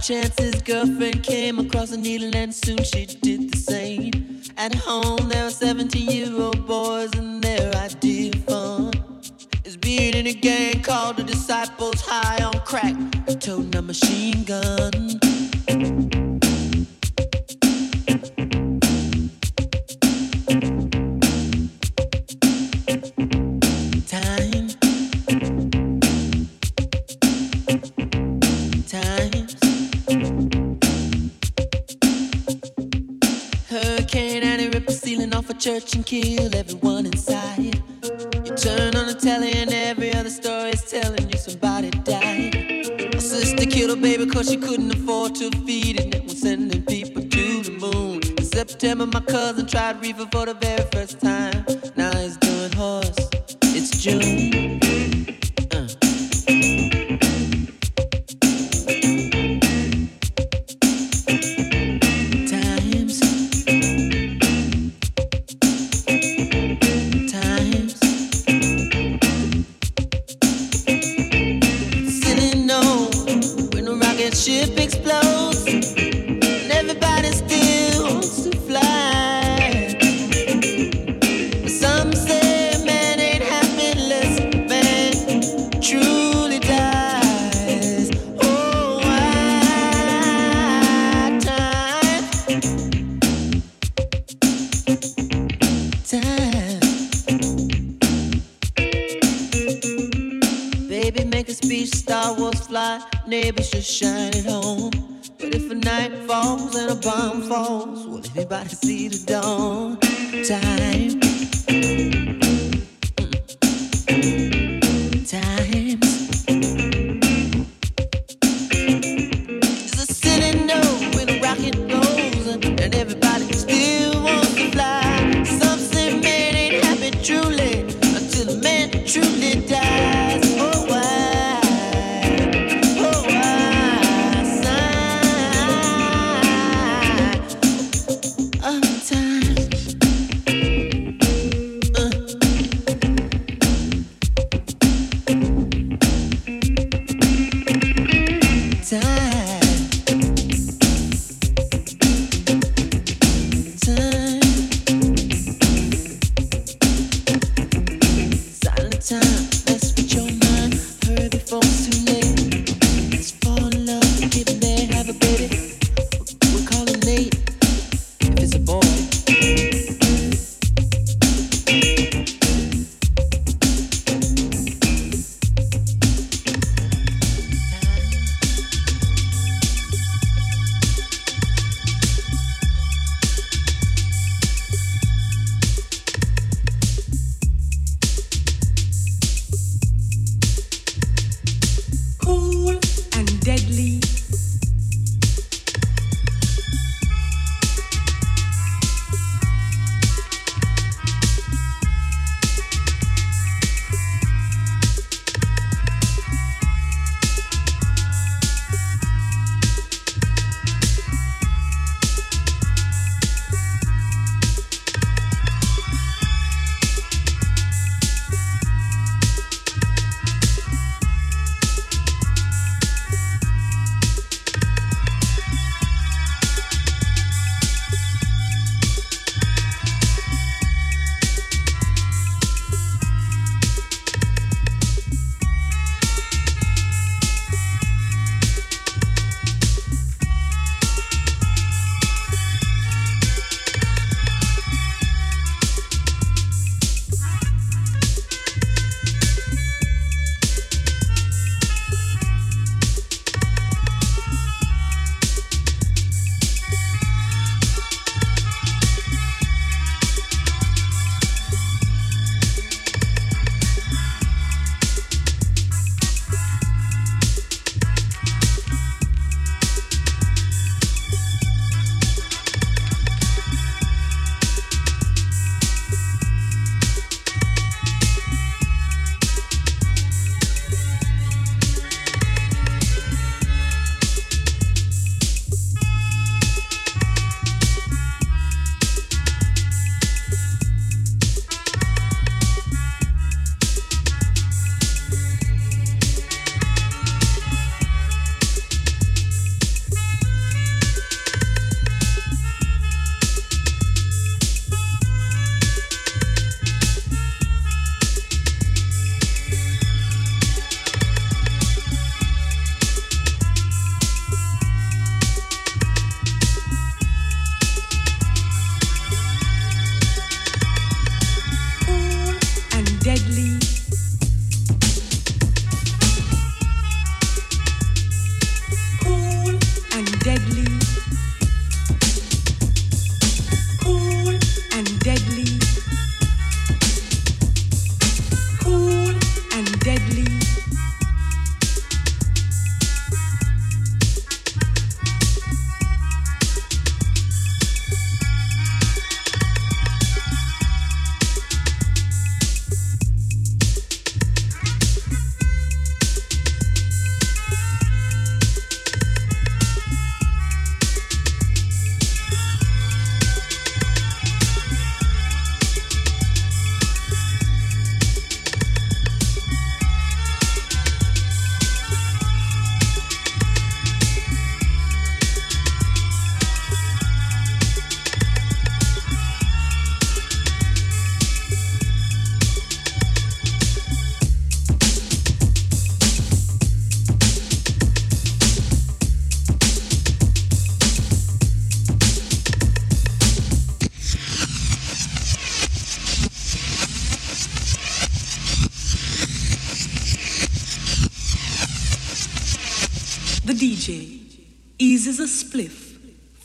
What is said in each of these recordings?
chance, reefer for the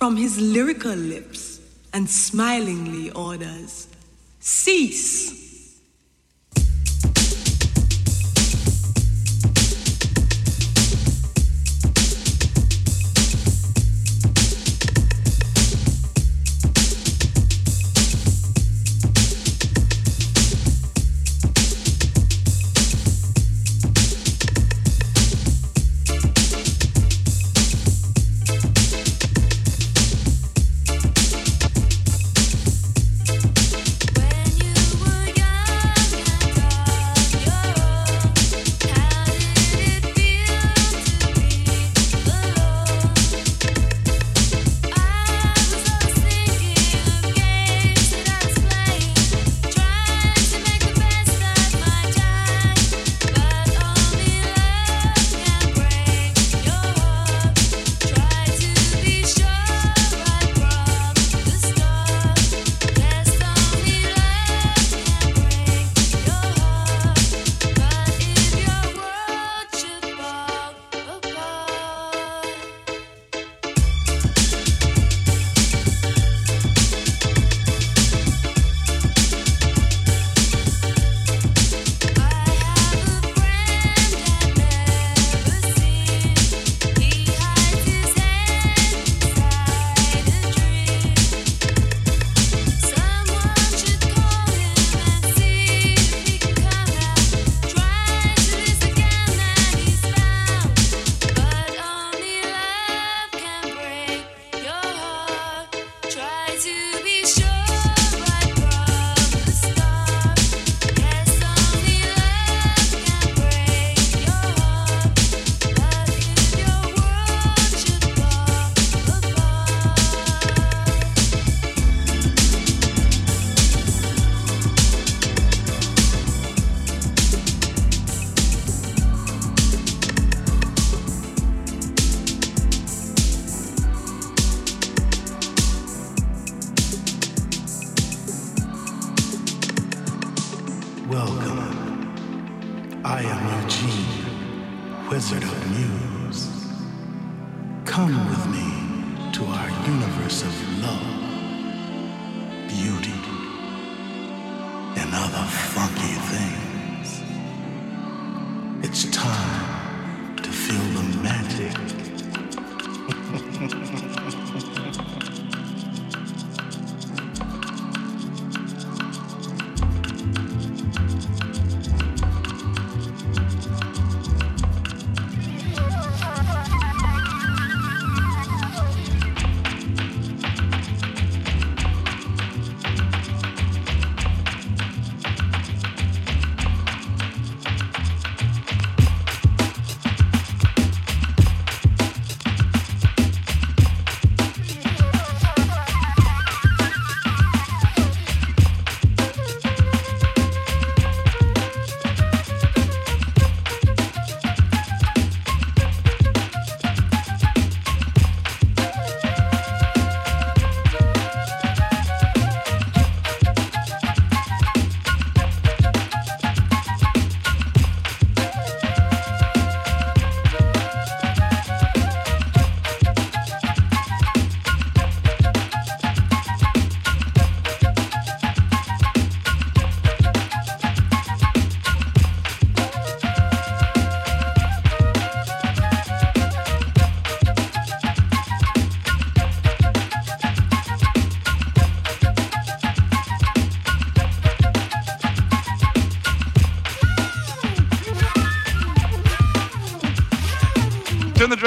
from his lyrical lips and smilingly orders,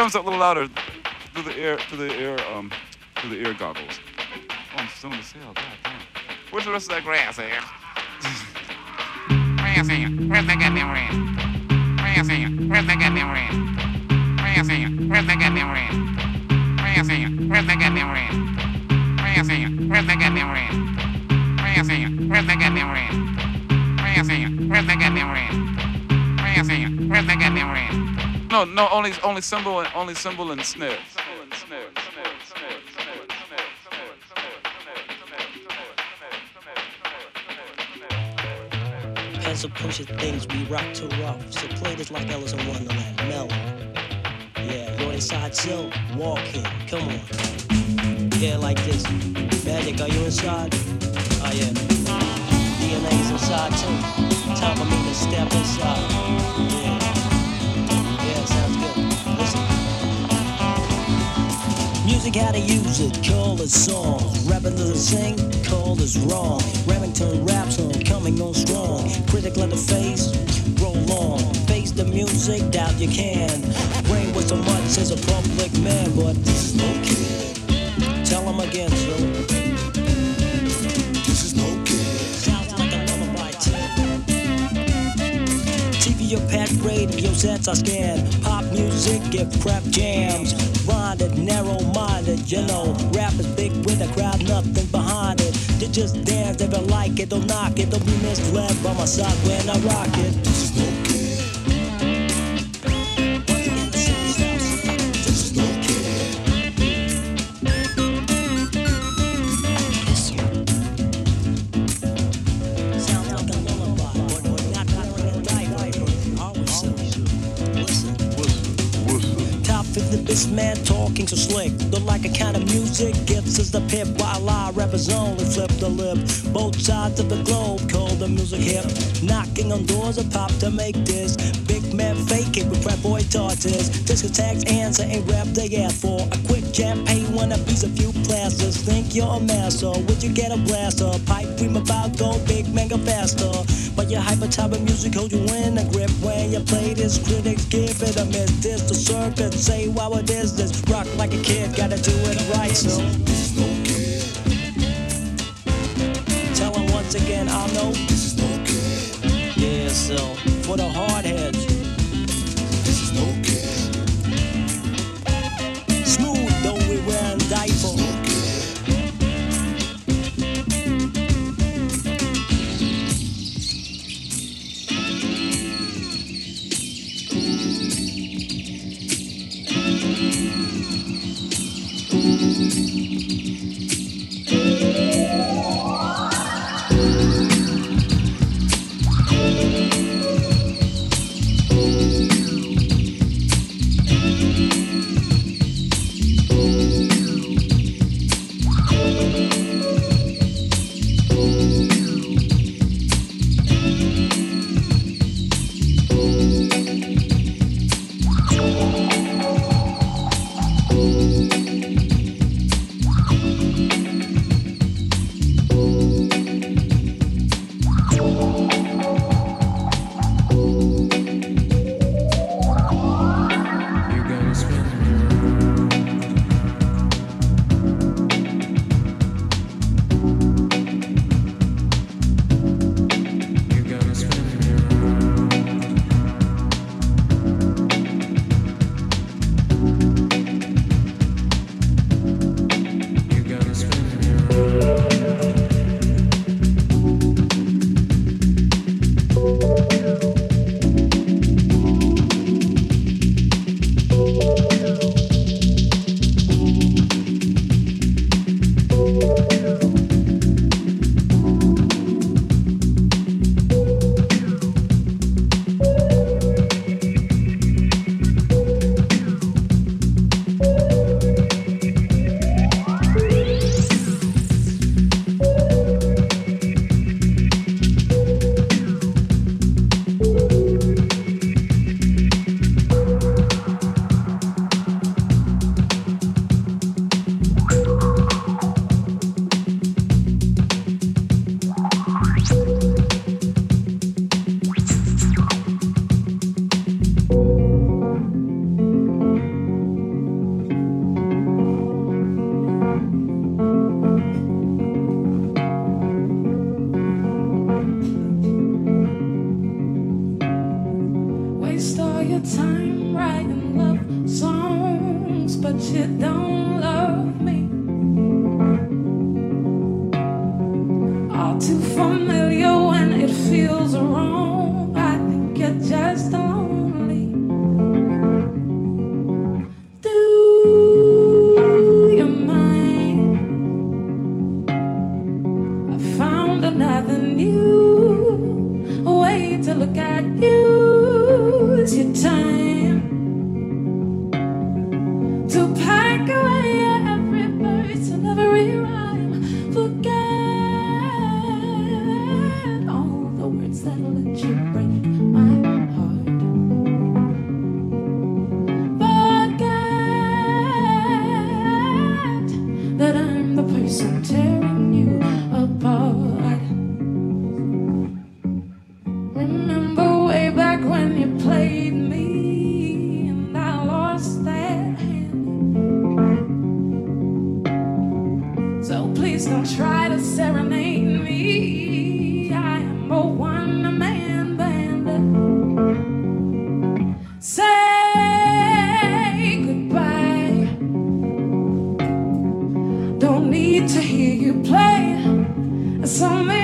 comes up a little louder through the air, through the air, um, through the ear goggles. Oh, I'm stoned as hell. God damn. Where's the rest of that grass at? grass at? Where's that goddamn grass? Grass at? Where's that goddamn grass? Grass at? Where's that goddamn grass? Grass at? Where's that goddamn grass? Grass at? Where's that goddamn grass? Grass at? Where's that goddamn grass? Grass at? Where's that goddamn grass? Grass at? Where's that goddamn grass? No, no, only only cymbal and only cymbal and snare. Pencil pushes things we rock to rough. So play this like Alice in Wonderland, mellow. Yeah. Yo, they side chill, walking. Come on. Yeah, like this. Magic, are you inside? Oh yeah. DNA's inside too. Time for me to step inside. Yeah, Music, how to use it, call it song. Rapping to sing, call is wrong. Remington raps on, coming on strong. Critic let the face, roll on. Face the music, doubt you can. Brain was so much as a public man, but this is no kid. Tell him again, so. This is no kid. Sounds like a lullaby, too. TV or pet radio sets I scan. Pop music, give crap jams. Blinded, narrow minded, you know. Rap is big with a crowd, nothing behind it. They just dance, they like it, don't knock it, don't be misled by my side when I rock it. Like a kind of music, gets us the pip while I rappers only flip the lip. Both sides of the globe call the music hip. Knocking on doors of pop to make this. Big man fake it with rap boy tortoise. Discotheques answer and rap they ask for. A quick jam pay one a piece a few plasters. Think you're a master, would you get a blaster? Pipe dream about go big man go faster. Your hyper type of music hold you in a grip when you play this. Critics give it a miss. This the circuit, say wow it is this. Rock like a kid, gotta do it right. So this is no kid. Tell 'em once again, I know this is no kid. Yeah, so for the hard so many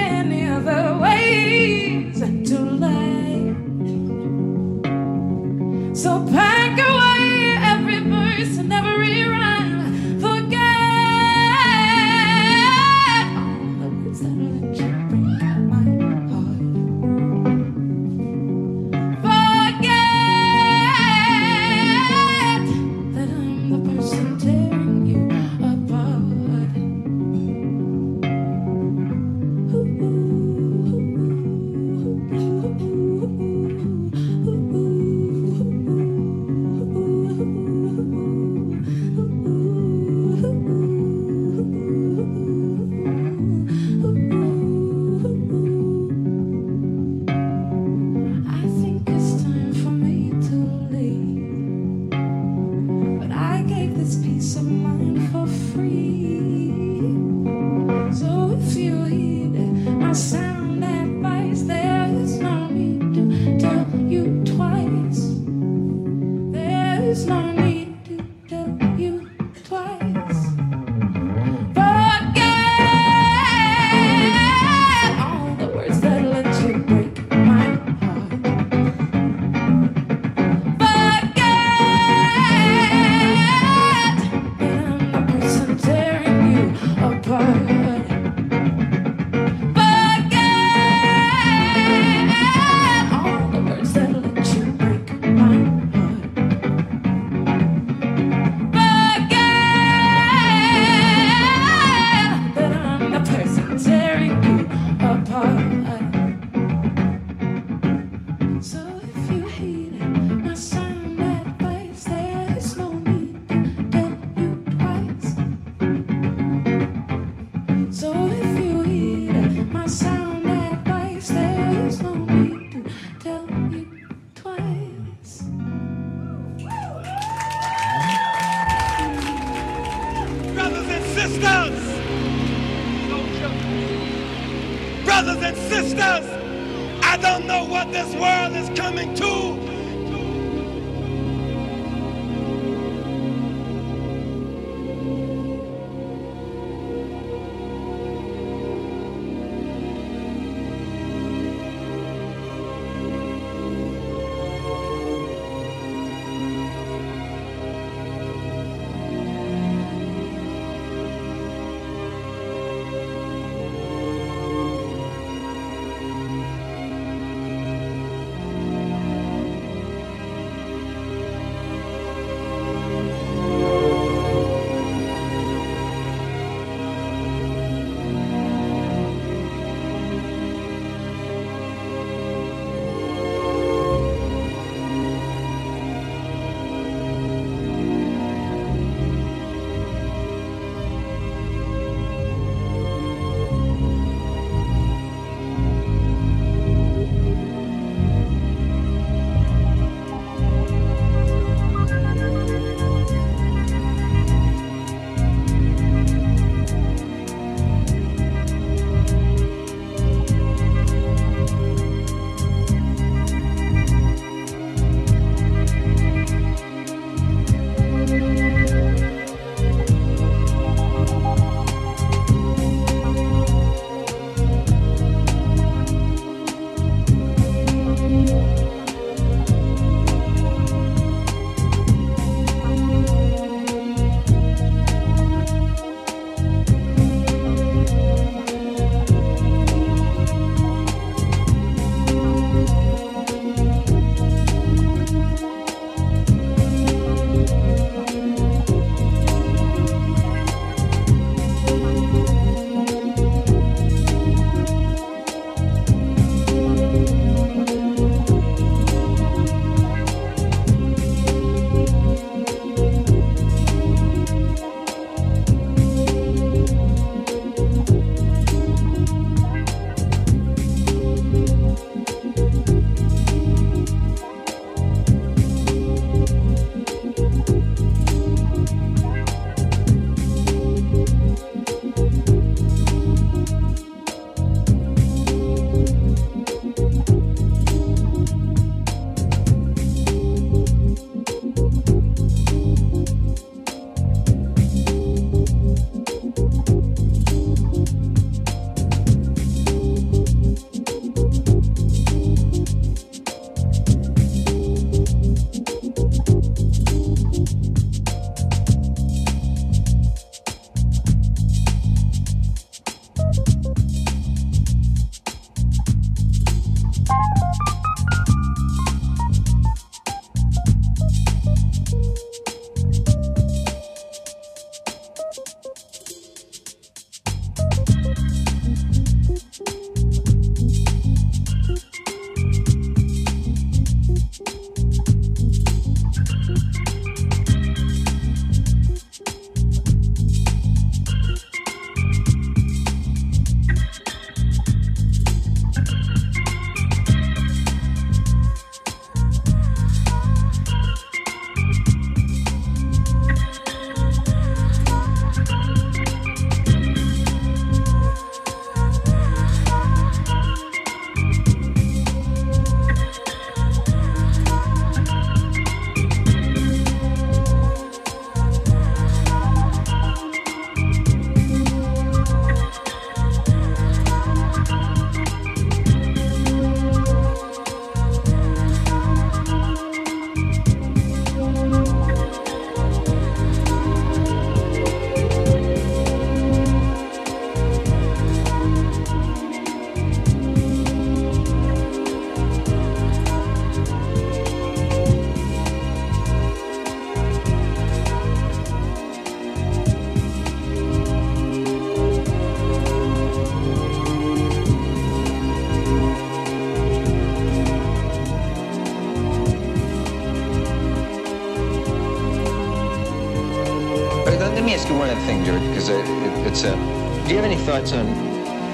thoughts on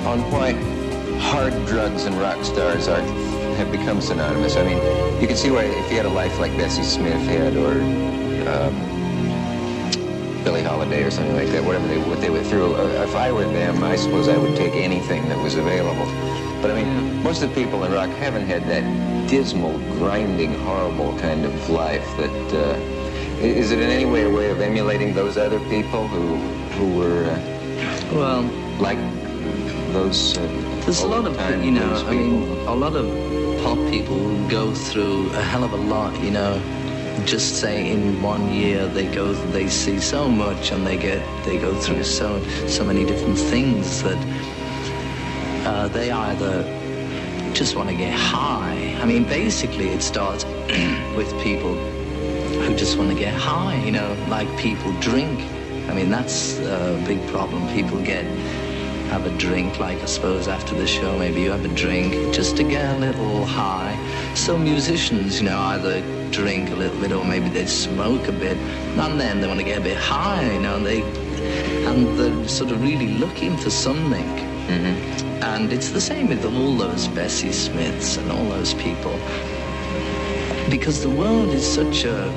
on why hard drugs and rock stars are have become synonymous? I mean, you can see why if you had a life like Bessie Smith had, or um, Billie Holiday, or something like that, whatever they what they went through. If I were them, I suppose I would take anything that was available. But I mean, most of the people in rock haven't had that dismal, grinding, horrible kind of life that. Uh, is it in any way a way of emulating those other people who who were uh, Well, like those? Uh, There's a lot of, you know, I mean, a lot of pop people go through a hell of a lot, you know. Just say in one year they go, they see so much and they get, they go through so, so many different things that uh, they either just want to get high. I mean, basically it starts with people who just want to get high, you know, like people drink. I mean, that's a big problem. People get have a drink, like I suppose after the show, maybe you have a drink just to get a little high. So musicians, you know, either drink a little bit or maybe they smoke a bit, and then they want to get a bit high, you know, and they and they're sort of really looking for something. Mm-hmm. And it's the same with all those Bessie Smiths and all those people because the world is such a,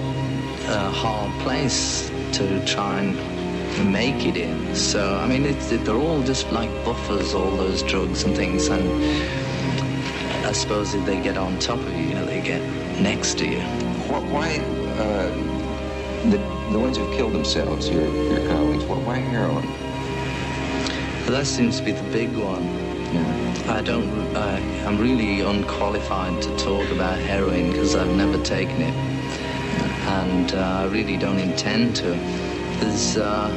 a hard place to try and make it in. So, I mean, it's, it, they're all just like buffers, all those drugs and things. And I suppose if they get on top of you, you know, they get next to you. Wh- Why uh, the the ones who've killed themselves, your your colleagues? Why, why heroin? That seems to be the big one. I don't, uh, I'm really unqualified to talk about heroin because I've never taken it. And uh, I really don't intend to. There's, uh,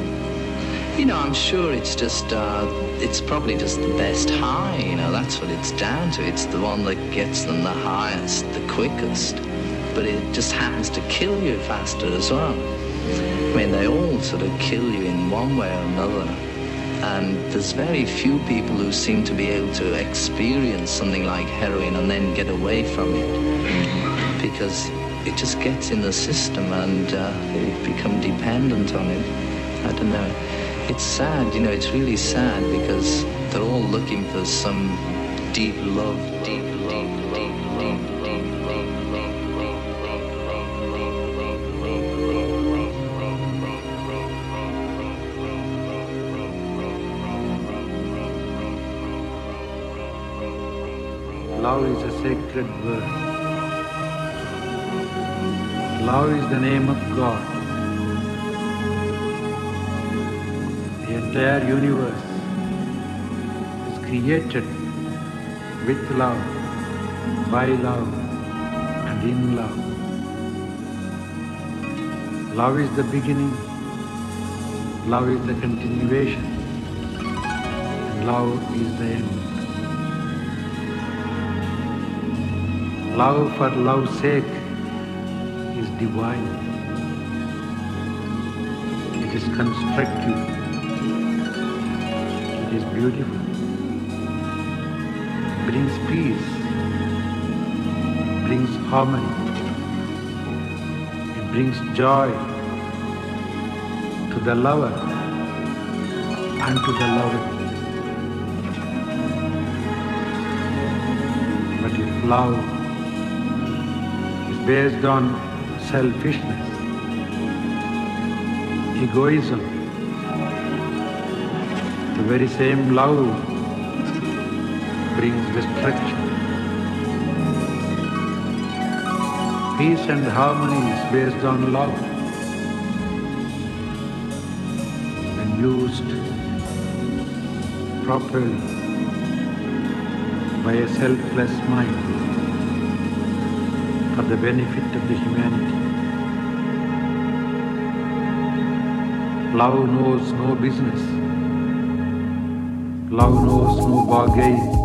you know, I'm sure it's just, uh, it's probably just the best high, you know, that's what it's down to. It's the one that gets them the highest, the quickest. But it just happens to kill you faster as well. I mean, they all sort of kill you in one way or another. And there's very few people who seem to be able to experience something like heroin and then get away from it. Because it just gets in the system and uh, they become dependent on it. I don't know. It's sad, you know, it's really sad because they're all looking for some deep love, deep love, is a sacred word. Is the name of God. The entire universe is created with love, by love, and in love. Love is the beginning, love is the continuation, and love is the end. Love for love's sake divine. It is constructive. It is beautiful. It brings peace. It brings harmony. It brings joy to the lover and to the loved. But if love is based on selfishness, egoism, the very same love brings destruction. Peace and harmony is based on love. When used properly by a selfless mind for the benefit of the humanity. Love knows no business. Love knows no bargain.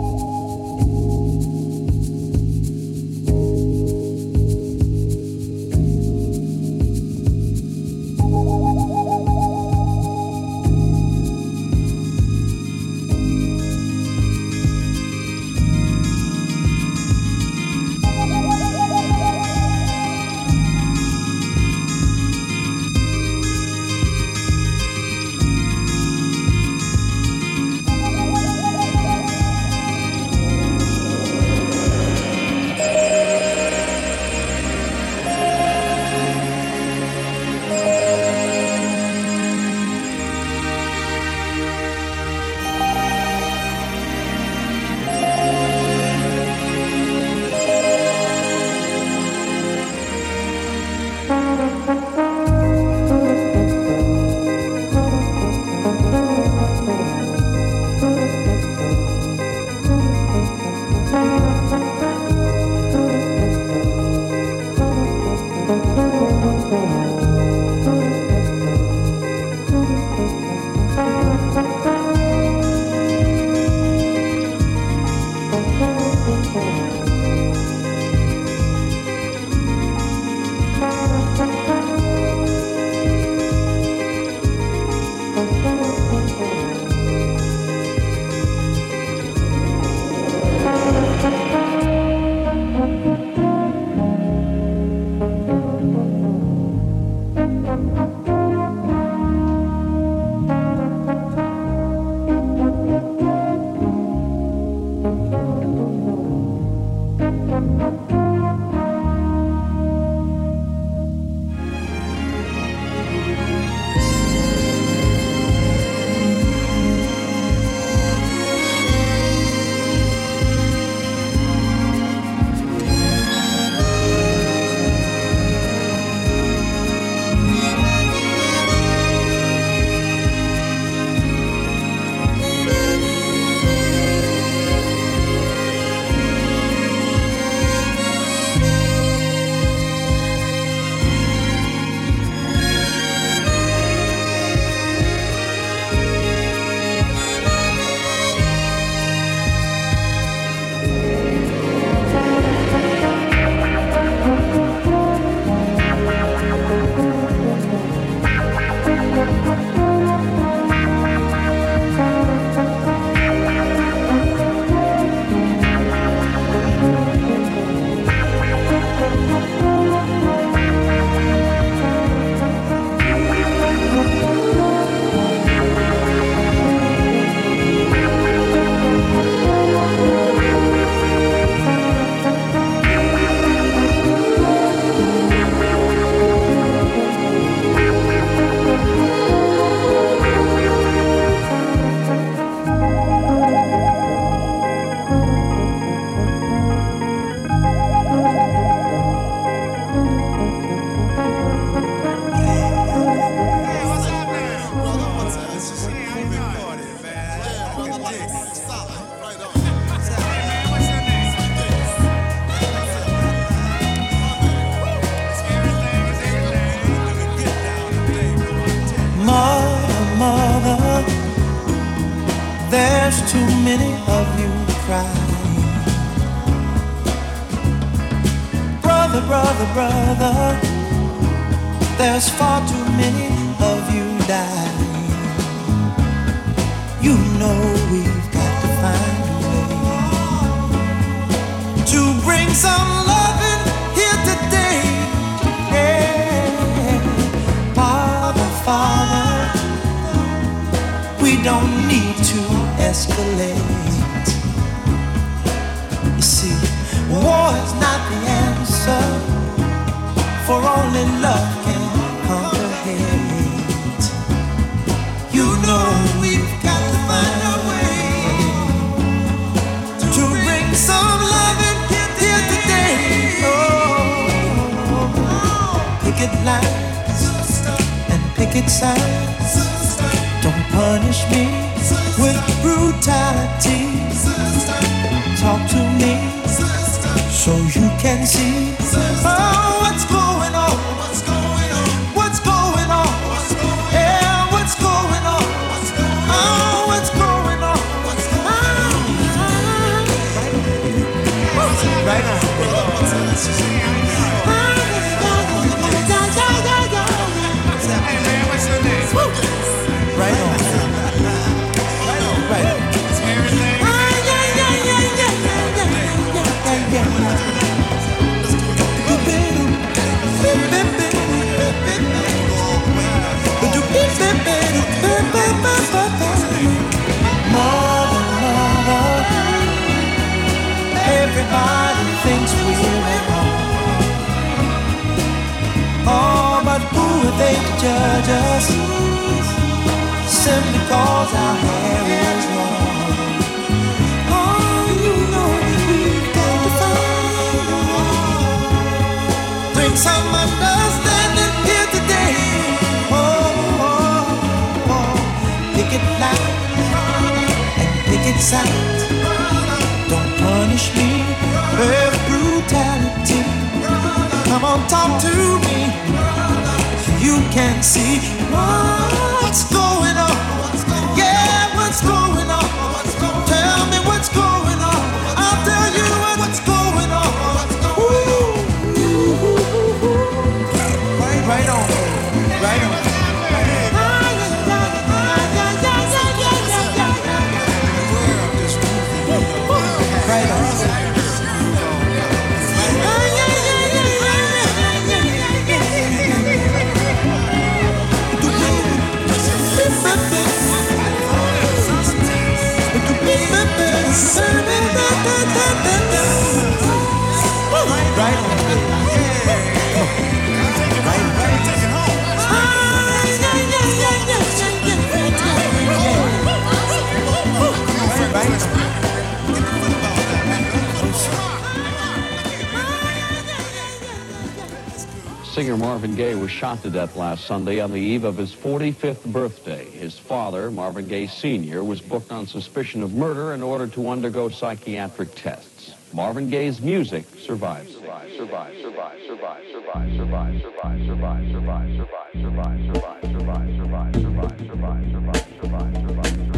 Was shot to death last Sunday on the eve of his 45th birthday. His father, Marvin Gaye Sr., was booked on suspicion of murder in order to undergo psychiatric tests. Marvin Gaye's music survives. Survive, survive, survive, survive, survive, survive, survive, survive, survive, survive, survive, survive, survive, survive, survive, survive, survive, survive, survive, survive,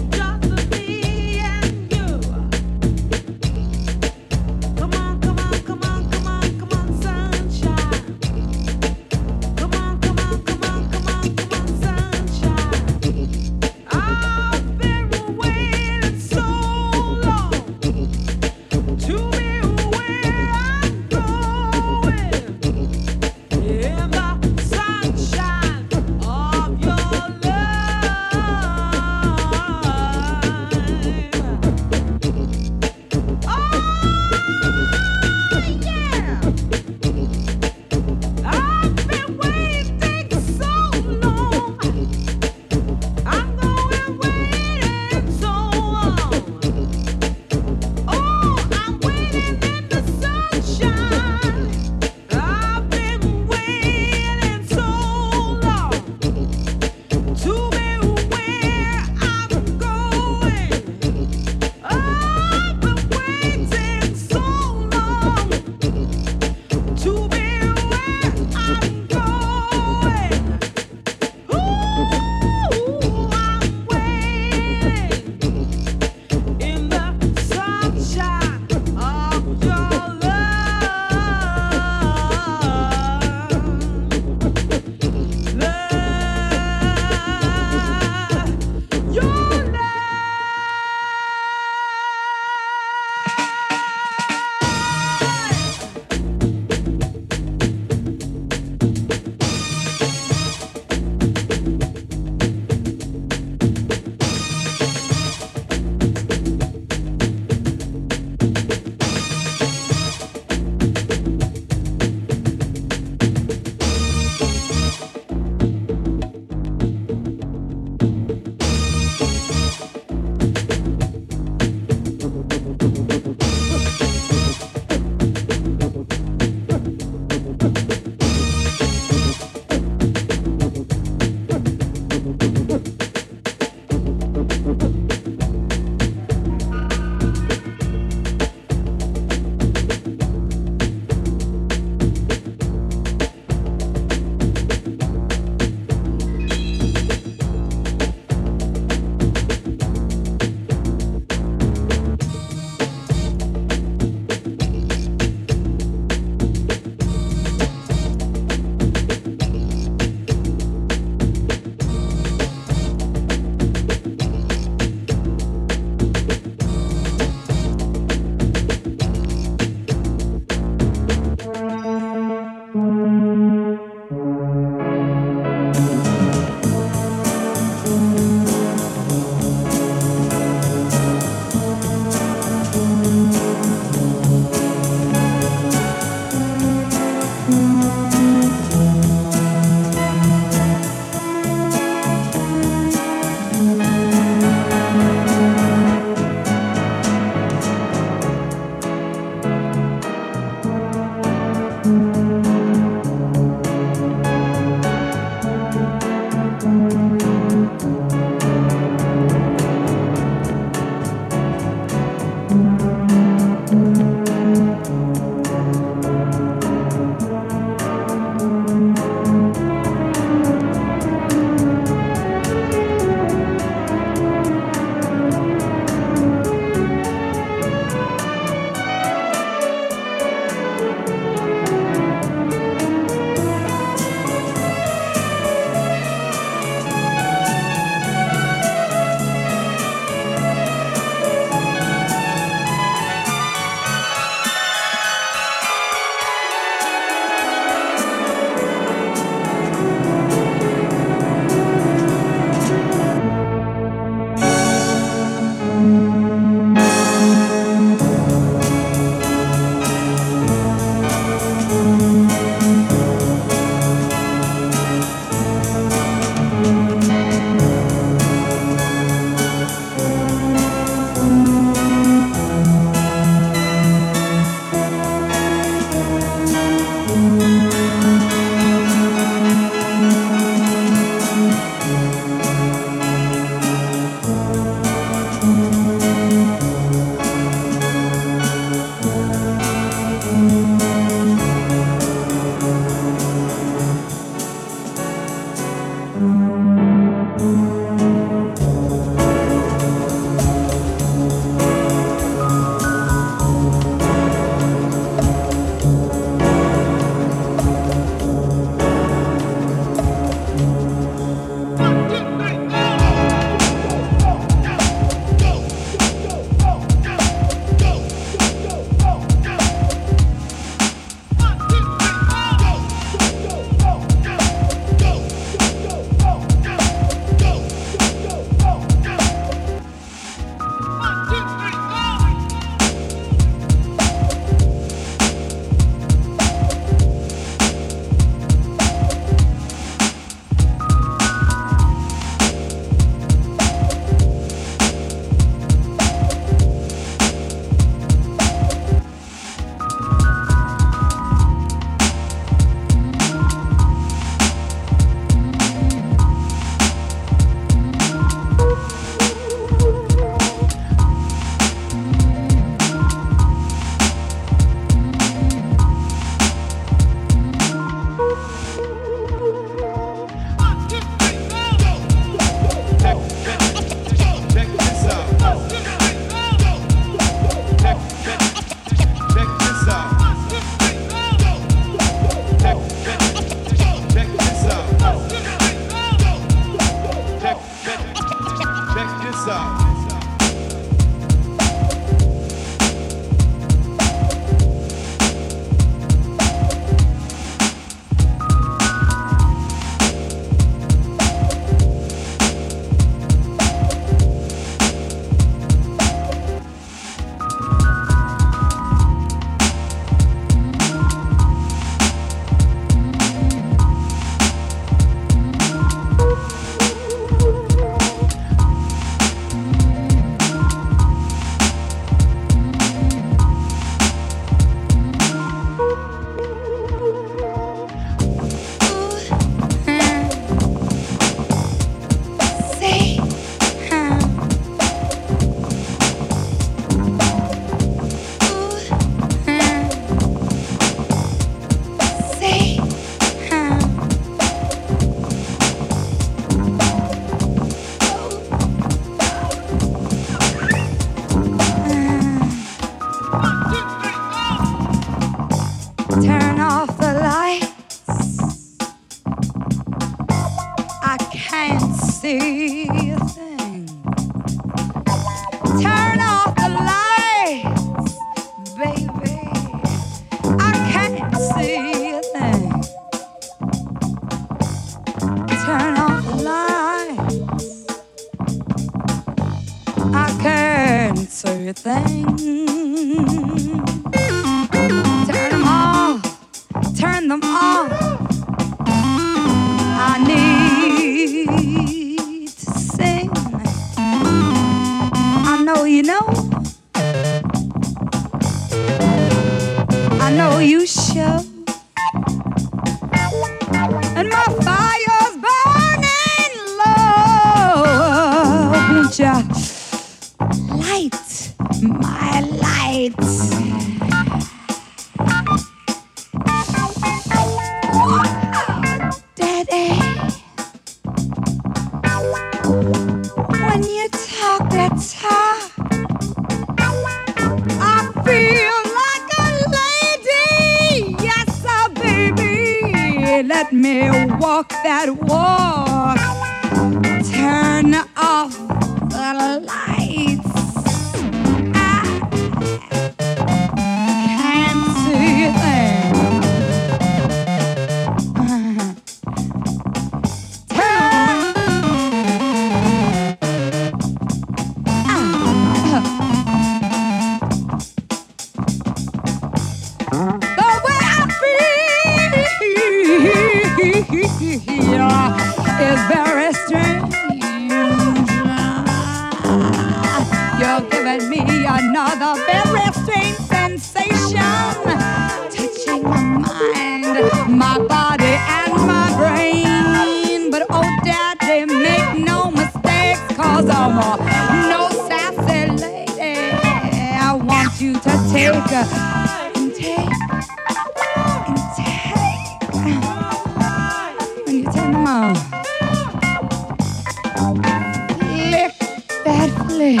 flick.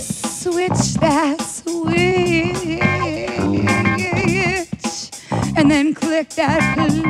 Switch that switch. And then click that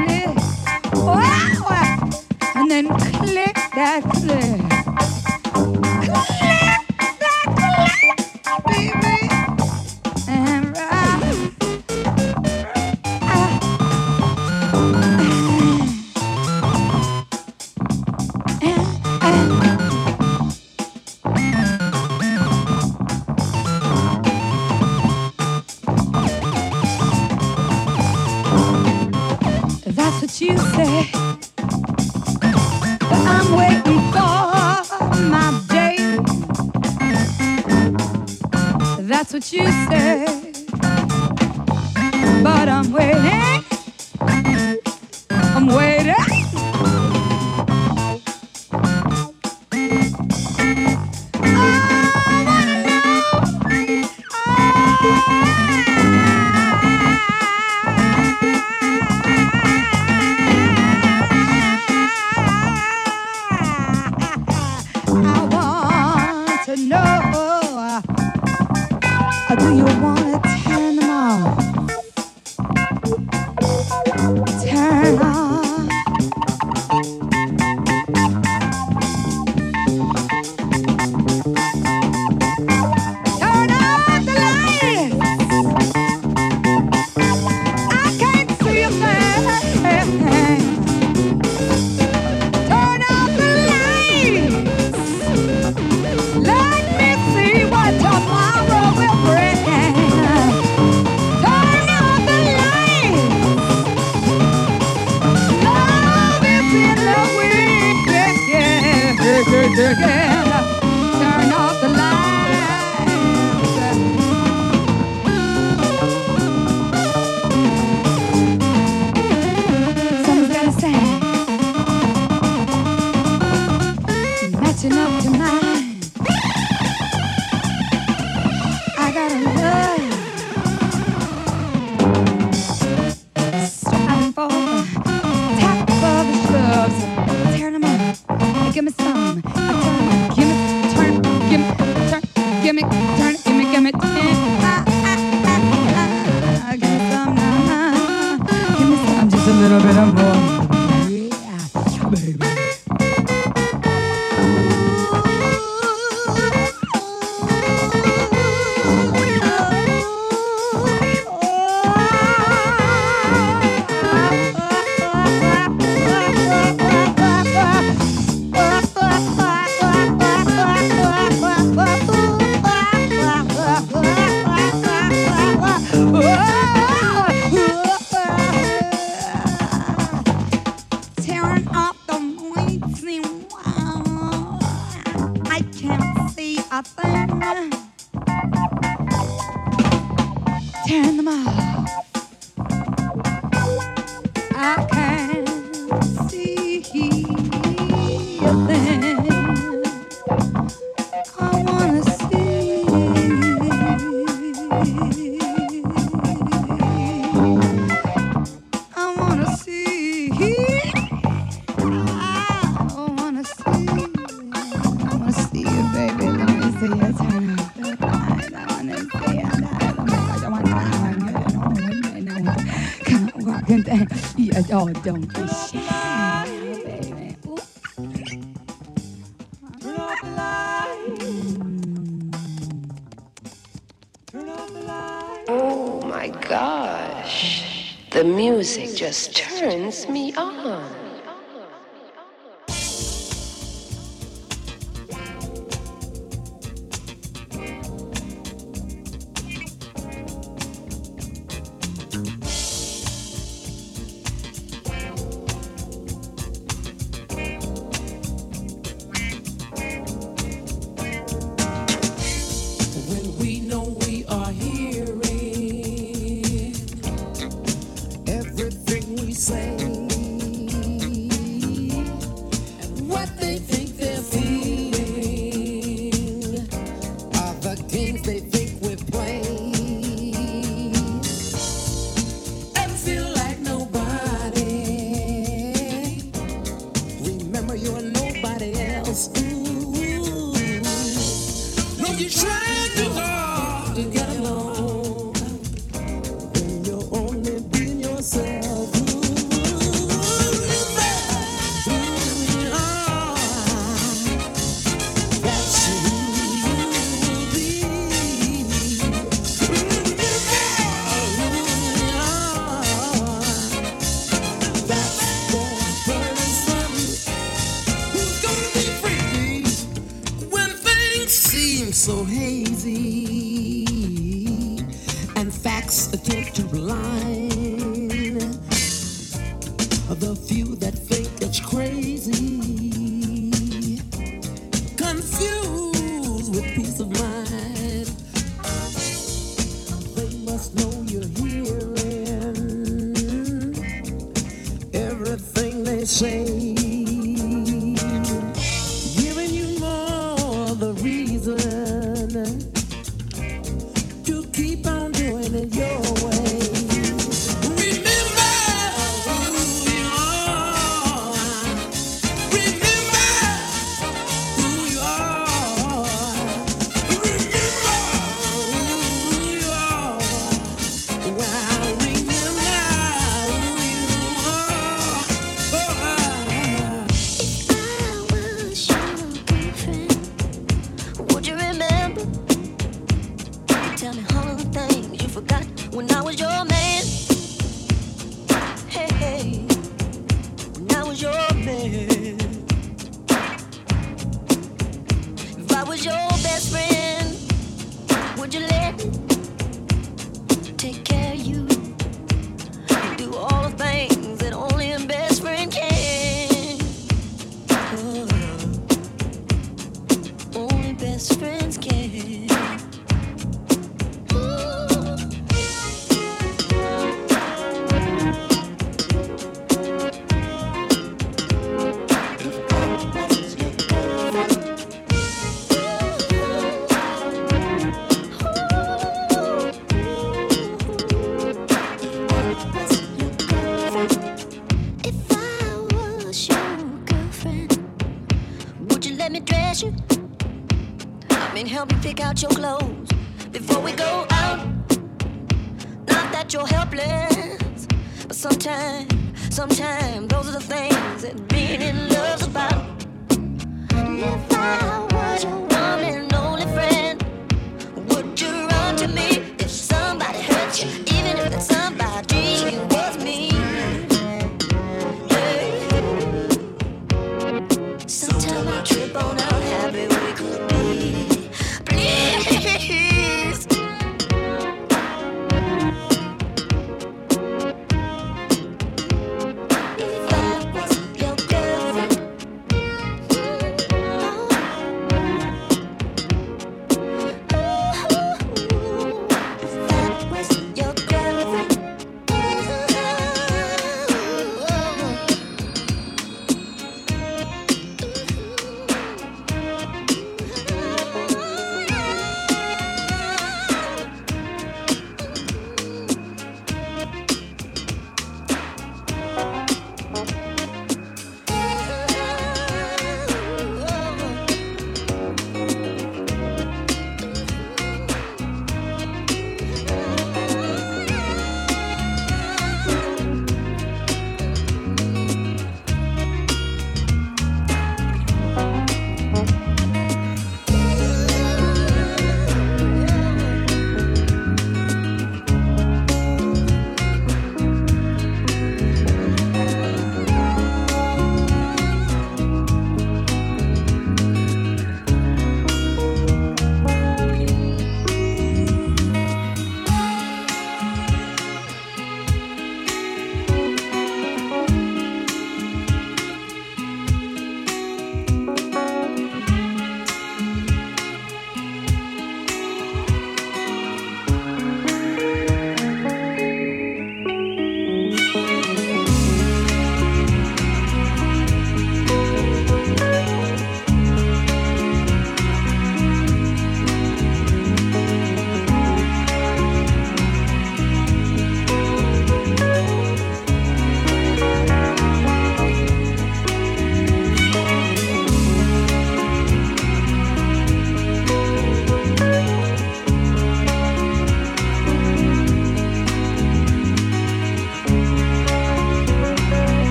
don't be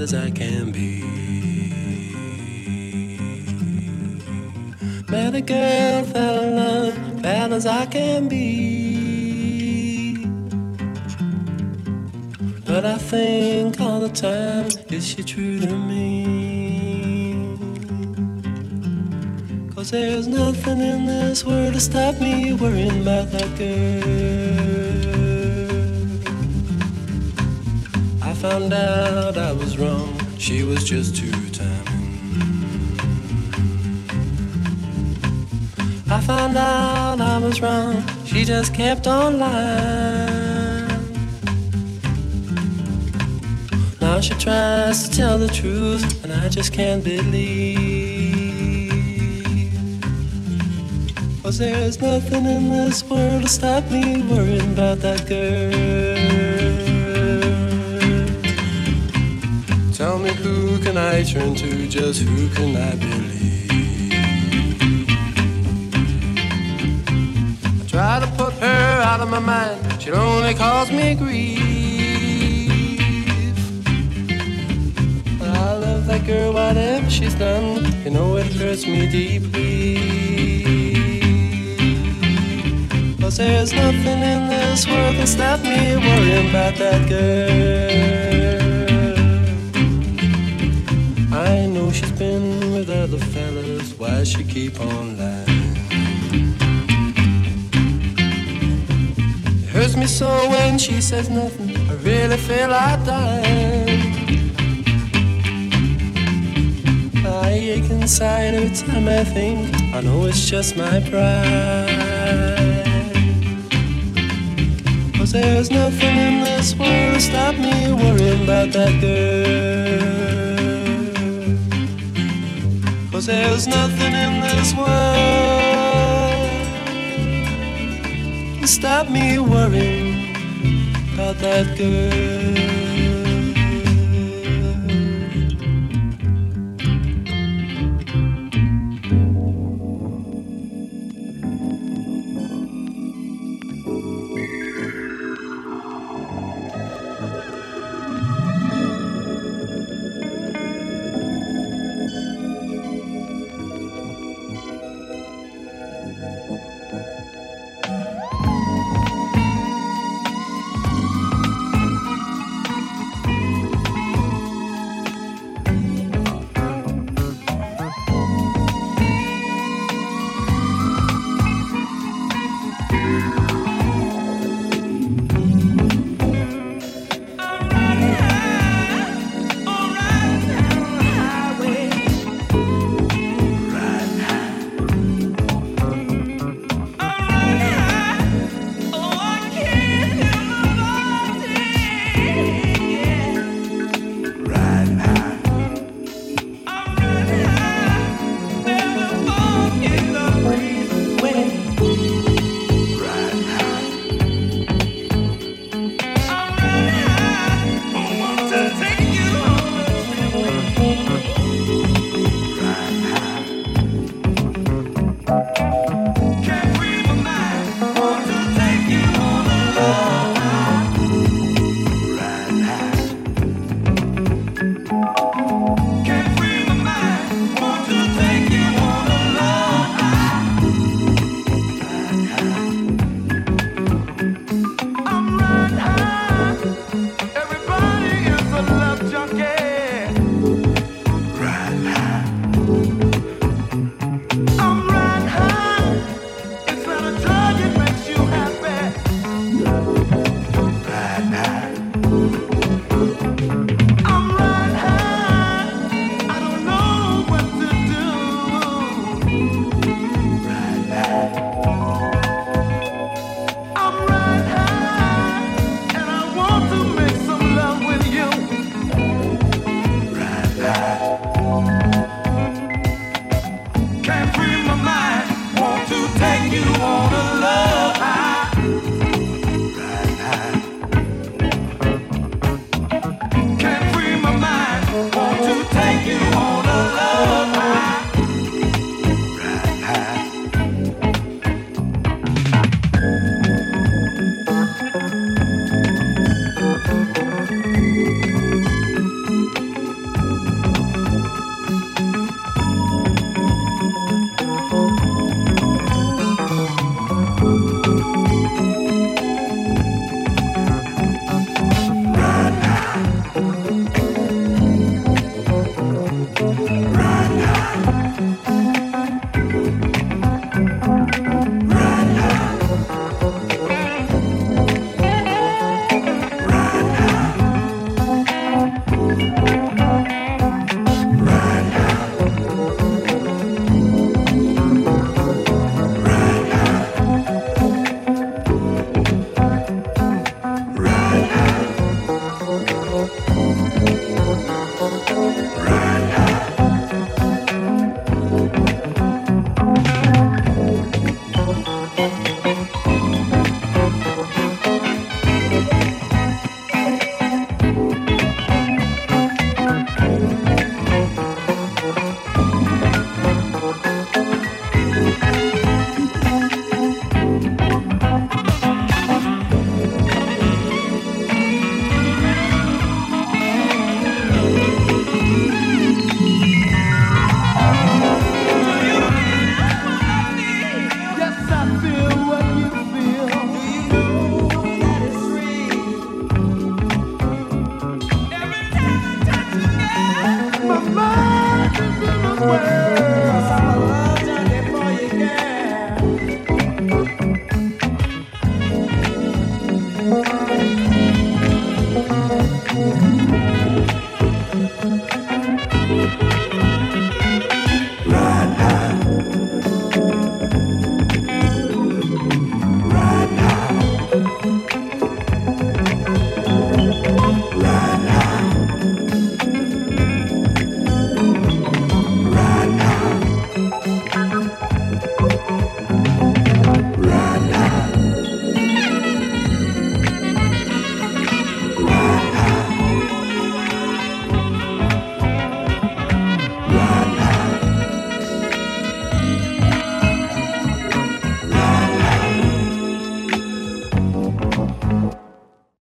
as I can be. Met a girl, fell in love, bad as I can be. But I think all the time, is she true to me? Cause there's nothing in this world to stop me worrying about that girl. She was just two timing. I found out I was wrong, she just kept on lying. Now she tries to tell the truth, and I just can't believe. Cause there's nothing in this world to stop me worrying about that girl. Who can I turn to, just who can I believe? I try to put her out of my mind, she'll only cause me grief. I love that girl, whatever she's done, you know it hurts me deeply. Cause there's nothing in this world can stop me worrying about that girl. With other fellas, why she keep on lying? It hurts me so when she says nothing, I really feel like dying. I ache inside every time I think, I know it's just my pride. Cause there's nothing in this world to stop me worrying about that girl. There's nothing in this world to stop me worrying about that girl.